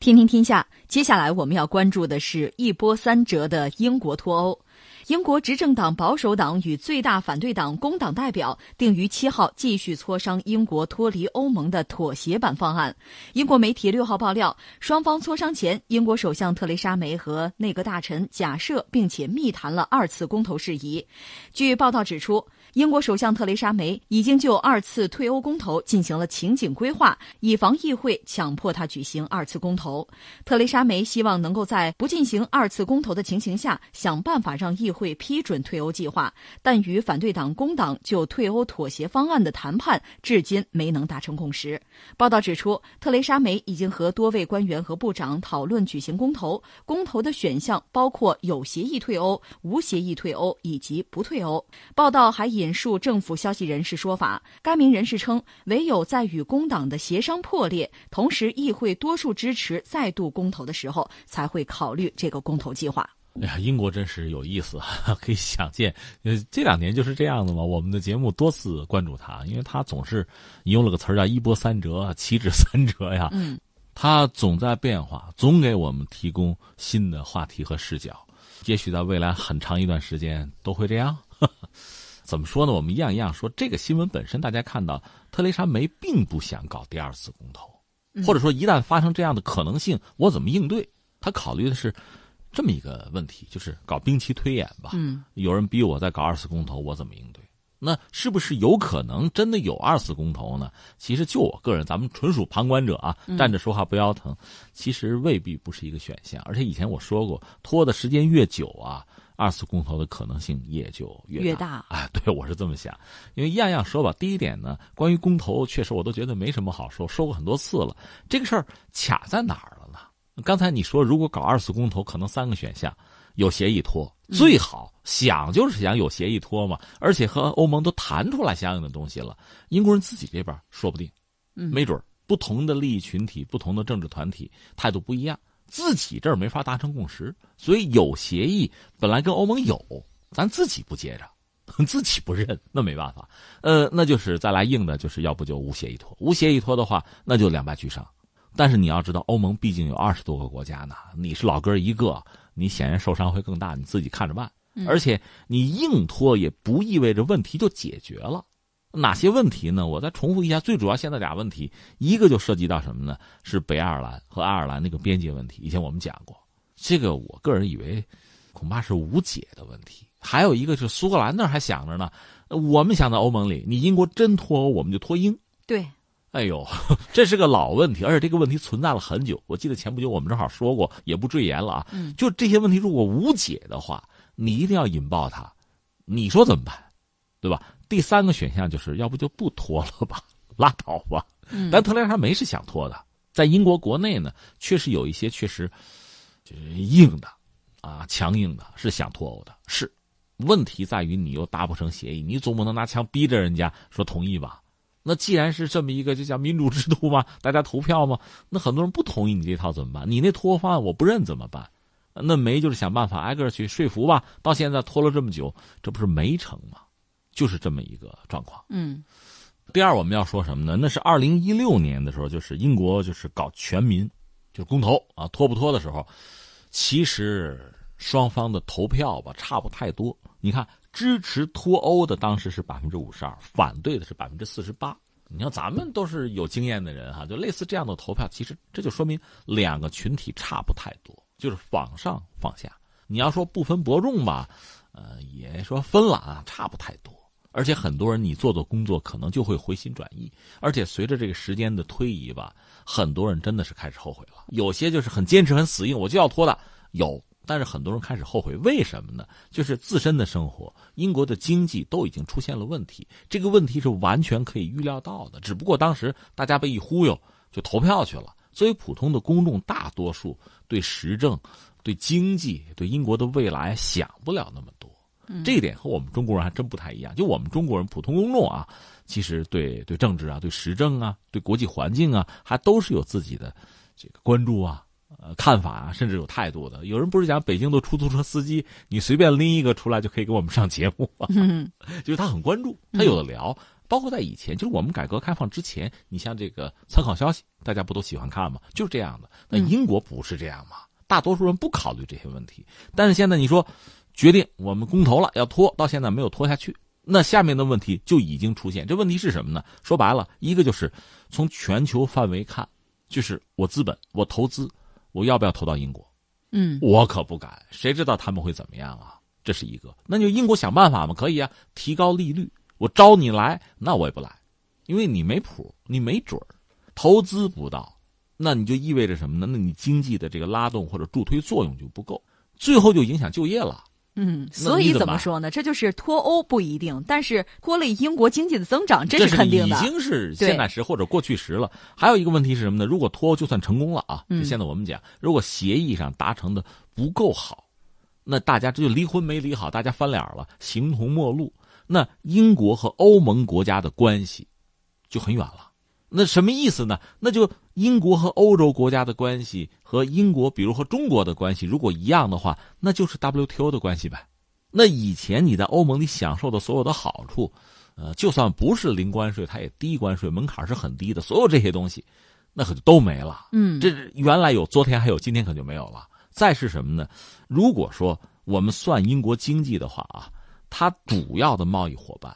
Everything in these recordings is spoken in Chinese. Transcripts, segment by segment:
听听天下，接下来我们要关注的是一波三折的英国脱欧。英国执政党保守党与最大反对党工党代表定于七号继续磋商英国脱离欧盟的妥协版方案。英国媒体六号爆料，双方磋商前，英国首相特蕾莎梅和内阁大臣假设并且密谈了二次公投事宜。据报道指出。英国首相特蕾莎梅已经就二次退欧公投进行了情景规划，以防议会强迫他举行二次公投。特蕾莎梅希望能够在不进行二次公投的情形下，想办法让议会批准退欧计划，但与反对党工党就退欧妥协方案的谈判至今没能达成共识。报道指出，特蕾莎梅已经和多位官员和部长讨论举行公投，公投的选项包括有协议退欧、无协议退欧以及不退欧。报道还以。引述政府消息人士说法，该名人士称，唯有在与工党的协商破裂，同时议会多数支持再度公投的时候，才会考虑这个公投计划。哎呀，英国真是有意思，可以想见，呃，这两年就是这样的嘛。我们的节目多次关注他，因为他总是你用了个词儿叫“一波三折”，岂止三折呀？嗯，他总在变化，总给我们提供新的话题和视角。也许在未来很长一段时间都会这样。怎么说呢？我们一样一样说。这个新闻本身，大家看到，特蕾莎梅并不想搞第二次公投，或者说一旦发生这样的可能性，我怎么应对？他考虑的是这么一个问题，就是搞兵棋推演吧。嗯，有人逼我再搞二次公投，我怎么应对？那是不是有可能真的有二次公投呢？其实就我个人，咱们纯属旁观者啊，站着说话不腰疼。其实未必不是一个选项。而且以前我说过，拖的时间越久啊。二次公投的可能性也就越大啊，对我是这么想，因为一样样说吧。第一点呢，关于公投，确实我都觉得没什么好说，说过很多次了。这个事儿卡在哪儿了呢？刚才你说，如果搞二次公投，可能三个选项：有协议拖，最好想就是想有协议拖嘛，而且和欧盟都谈出来相应的东西了。英国人自己这边说不定，没准不同的利益群体、不同的政治团体态度不一样。自己这儿没法达成共识，所以有协议本来跟欧盟有，咱自己不接着，自己不认，那没办法。呃，那就是再来硬的，就是要不就无协议拖，无协议拖的话，那就两败俱伤。但是你要知道，欧盟毕竟有二十多个国家呢，你是老哥一个，你显然受伤会更大，你自己看着办。而且你硬拖也不意味着问题就解决了。哪些问题呢？我再重复一下，最主要现在俩问题，一个就涉及到什么呢？是北爱尔兰和爱尔兰那个边界问题。以前我们讲过，这个我个人以为恐怕是无解的问题。还有一个是苏格兰那儿还想着呢，我们想在欧盟里，你英国真脱欧，我们就脱英。对，哎呦，这是个老问题，而且这个问题存在了很久。我记得前不久我们正好说过，也不赘言了啊。嗯，就这些问题如果无解的话，你一定要引爆它，你说怎么办？对吧？第三个选项就是要不就不脱了吧，拉倒吧。但特蕾莎梅是想脱的，在英国国内呢，确实有一些确实就是硬的，啊，强硬的，是想脱欧的。是，问题在于你又达不成协议，你总不能拿枪逼着人家说同意吧？那既然是这么一个就叫民主制度嘛，大家投票嘛，那很多人不同意你这套怎么办？你那脱欧方案我不认怎么办？那梅就是想办法挨个去说服吧。到现在拖了这么久，这不是没成吗？就是这么一个状况。嗯，第二我们要说什么呢？那是二零一六年的时候，就是英国就是搞全民，就是公投啊，脱不脱的时候，其实双方的投票吧差不太多。你看，支持脱欧的当时是百分之五十二，反对的是百分之四十八。你像咱们都是有经验的人哈，就类似这样的投票，其实这就说明两个群体差不太多，就是仿上放下。你要说不分伯仲吧，呃，也说分了啊，差不太多。而且很多人，你做做工作，可能就会回心转意。而且随着这个时间的推移吧，很多人真的是开始后悔了。有些就是很坚持、很死硬，我就要拖的有。但是很多人开始后悔，为什么呢？就是自身的生活，英国的经济都已经出现了问题。这个问题是完全可以预料到的，只不过当时大家被一忽悠就投票去了。作为普通的公众，大多数对时政、对经济、对英国的未来想不了那么多。这一点和我们中国人还真不太一样。就我们中国人普通公众啊，其实对对政治啊、对时政啊、对国际环境啊，还都是有自己的这个关注啊、呃看法啊，甚至有态度的。有人不是讲北京的出租车司机，你随便拎一个出来就可以给我们上节目吗？就是他很关注，他有的聊。包括在以前，就是我们改革开放之前，你像这个参考消息，大家不都喜欢看吗？就是这样的。那英国不是这样吗？大多数人不考虑这些问题。但是现在你说，决定我们公投了，要拖，到现在没有拖下去，那下面的问题就已经出现。这问题是什么呢？说白了，一个就是从全球范围看，就是我资本，我投资，我要不要投到英国？嗯，我可不敢，谁知道他们会怎么样啊？这是一个，那就英国想办法嘛，可以啊，提高利率。我招你来，那我也不来，因为你没谱，你没准儿，投资不到，那你就意味着什么呢？那你经济的这个拉动或者助推作用就不够，最后就影响就业了。嗯，所以怎么说呢？这就是脱欧不一定，但是拖累英国经济的增长，这是肯定的，已经是现在时或者过去时了。还有一个问题是什么呢？如果脱欧就算成功了啊，就现在我们讲，如果协议上达成的不够好，那大家这就离婚没离好，大家翻脸了，形同陌路。那英国和欧盟国家的关系就很远了，那什么意思呢？那就英国和欧洲国家的关系和英国，比如和中国的关系，如果一样的话，那就是 WTO 的关系呗。那以前你在欧盟你享受的所有的好处，呃，就算不是零关税，它也低关税，门槛是很低的，所有这些东西，那可就都没了。嗯，这原来有，昨天还有，今天可就没有了。再是什么呢？如果说我们算英国经济的话啊。它主要的贸易伙伴，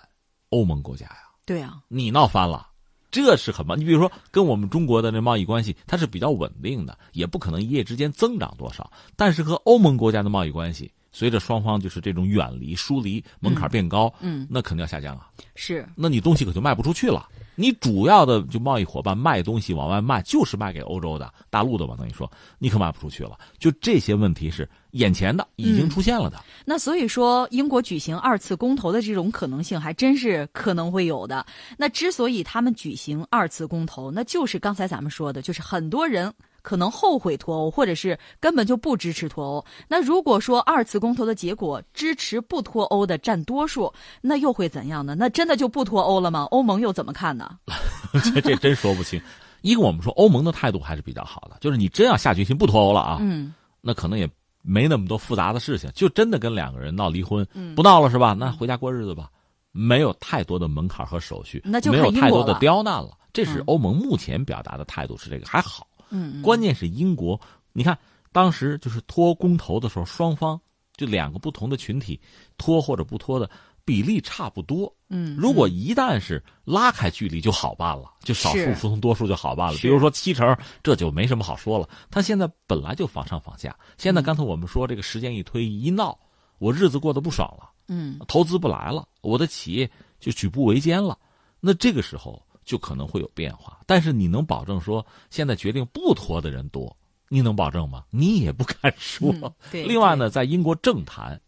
欧盟国家呀，对呀，你闹翻了，这是很忙。你比如说，跟我们中国的那贸易关系，它是比较稳定的，也不可能一夜之间增长多少。但是和欧盟国家的贸易关系，随着双方就是这种远离、疏离，门槛变高，嗯，那肯定要下降啊。是，那你东西可就卖不出去了。你主要的就贸易伙伴卖东西往外卖，就是卖给欧洲的大陆的吧，等于说你可卖不出去了。就这些问题是眼前的，已经出现了的。那所以说，英国举行二次公投的这种可能性还真是可能会有的。那之所以他们举行二次公投，那就是刚才咱们说的，就是很多人。可能后悔脱欧，或者是根本就不支持脱欧。那如果说二次公投的结果支持不脱欧的占多数，那又会怎样呢？那真的就不脱欧了吗？欧盟又怎么看呢？这这真说不清。一个我们说欧盟的态度还是比较好的，就是你真要下决心不脱欧了啊，嗯，那可能也没那么多复杂的事情，就真的跟两个人闹离婚，不闹了是吧？那回家过日子吧，没有太多的门槛和手续，那就没有太多的刁难了。这是欧盟目前表达的态度是这个，还好。嗯，关键是英国，你看当时就是脱公投的时候，双方就两个不同的群体，脱或者不脱的比例差不多。嗯，如果一旦是拉开距离就好办了，就少数服从多数就好办了。比如说七成，这就没什么好说了。他现在本来就防上防下，现在刚才我们说这个时间一推一闹，我日子过得不爽了。嗯，投资不来了，我的企业就举步维艰了。那这个时候。就可能会有变化，但是你能保证说现在决定不脱的人多？你能保证吗？你也不敢说。对。另外呢，在英国政坛，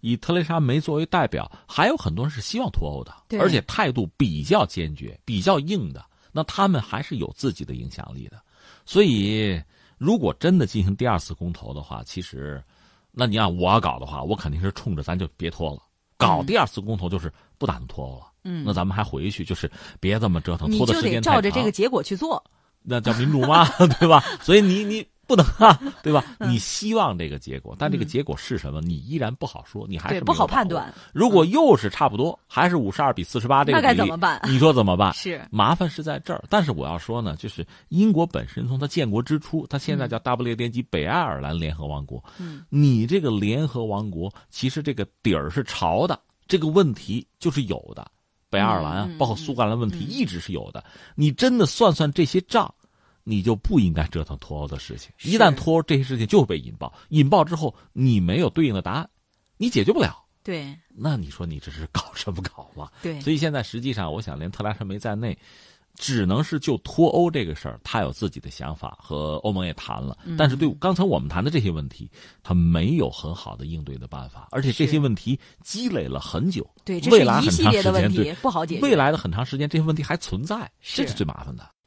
以特蕾莎梅作为代表，还有很多人是希望脱欧的，而且态度比较坚决、比较硬的。那他们还是有自己的影响力的。所以，如果真的进行第二次公投的话，其实，那你要我搞的话，我肯定是冲着咱就别脱了。搞第二次公投就是不打算脱欧了。嗯，那咱们还回去，就是别这么折腾，拖的时间太长。照着这个结果去做，那叫民主吗？对吧？所以你你不能啊，对吧？你希望这个结果，但这个结果是什么，你依然不好说，你还是不好判断。如果又是差不多，还是五十二比四十八这个，那该怎么办？你说怎么办？是麻烦是在这儿。但是我要说呢，就是英国本身从它建国之初，它现在叫大不列颠及北爱尔兰联合王国。嗯，你这个联合王国，其实这个底儿是潮的，这个问题就是有的。北爱尔兰啊，包括苏格兰问题一直是有的。你真的算算这些账，你就不应该折腾脱欧的事情。一旦脱欧，这些事情就会被引爆。引爆之后，你没有对应的答案，你解决不了。对，那你说你这是搞什么搞嘛？对。所以现在实际上，我想连特拉什梅在内。只能是就脱欧这个事儿，他有自己的想法，和欧盟也谈了。但是对刚才我们谈的这些问题，他没有很好的应对的办法，而且这些问题积累了很久，对，未来很长时间对不好解决。未来的很长时间，这些问题还存在，这是最麻烦的。